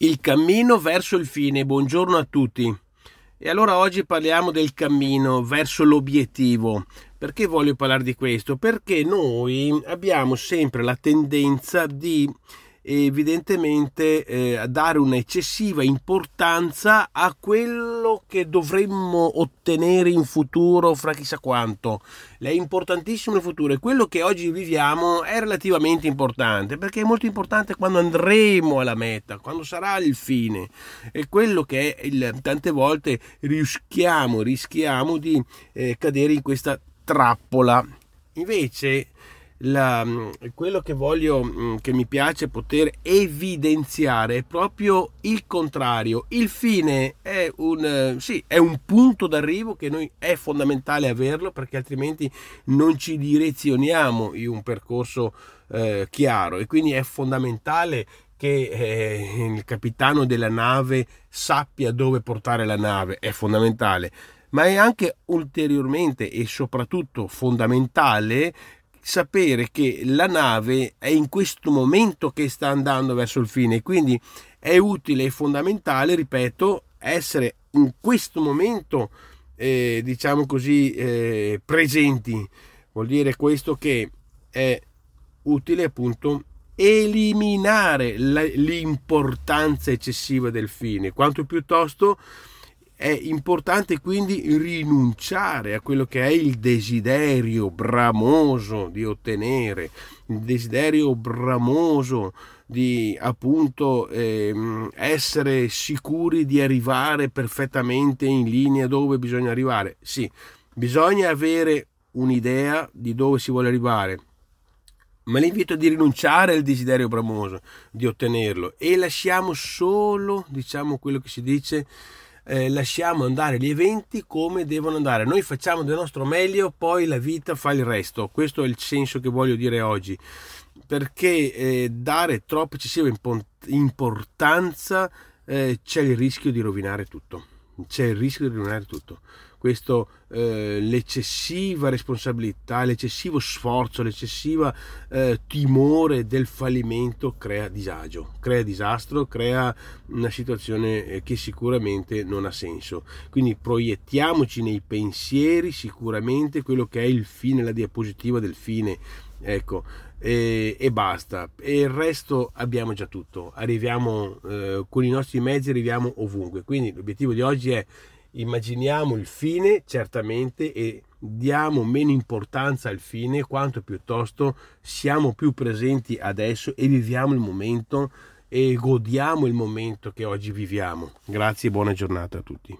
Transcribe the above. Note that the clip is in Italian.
Il cammino verso il fine. Buongiorno a tutti. E allora oggi parliamo del cammino verso l'obiettivo. Perché voglio parlare di questo? Perché noi abbiamo sempre la tendenza di evidentemente eh, dare un'eccessiva importanza a quello che dovremmo ottenere in futuro fra chissà quanto. È importantissimo il futuro e quello che oggi viviamo è relativamente importante perché è molto importante quando andremo alla meta, quando sarà il fine. E quello che è il, tante volte rischiamo, rischiamo di eh, cadere in questa trappola. Invece la, mm, quello che voglio, mm, che mi piace poter evidenziare è proprio il contrario. Il fine è un, eh, sì, è un punto d'arrivo che noi è fondamentale averlo perché altrimenti non ci direzioniamo in un percorso eh, chiaro e quindi è fondamentale che eh, il capitano della nave sappia dove portare la nave, è fondamentale ma è anche ulteriormente e soprattutto fondamentale sapere che la nave è in questo momento che sta andando verso il fine, quindi è utile e fondamentale, ripeto, essere in questo momento, eh, diciamo così, eh, presenti. Vuol dire questo che è utile appunto eliminare l'importanza eccessiva del fine, quanto piuttosto è importante quindi rinunciare a quello che è il desiderio bramoso di ottenere, il desiderio bramoso di appunto ehm, essere sicuri di arrivare perfettamente in linea dove bisogna arrivare. Sì, bisogna avere un'idea di dove si vuole arrivare, ma l'invito è di rinunciare al desiderio bramoso di ottenerlo e lasciamo solo, diciamo quello che si dice, eh, lasciamo andare gli eventi come devono andare. Noi facciamo del nostro meglio, poi la vita fa il resto. Questo è il senso che voglio dire oggi. Perché eh, dare troppa eccessiva importanza eh, c'è il rischio di rovinare tutto. C'è il rischio di rovinare tutto questo, eh, l'eccessiva responsabilità, l'eccessivo sforzo, l'eccessiva eh, timore del fallimento crea disagio, crea disastro, crea una situazione eh, che sicuramente non ha senso. Quindi proiettiamoci nei pensieri sicuramente quello che è il fine, la diapositiva del fine. Ecco, e, e, basta. E il resto abbiamo già tutto. Arriviamo eh, con i nostri mezzi, arriviamo ovunque. Quindi l'obiettivo di oggi è immaginiamo il fine certamente e diamo meno importanza al fine quanto piuttosto siamo più presenti adesso e viviamo il momento e godiamo il momento che oggi viviamo. Grazie e buona giornata a tutti.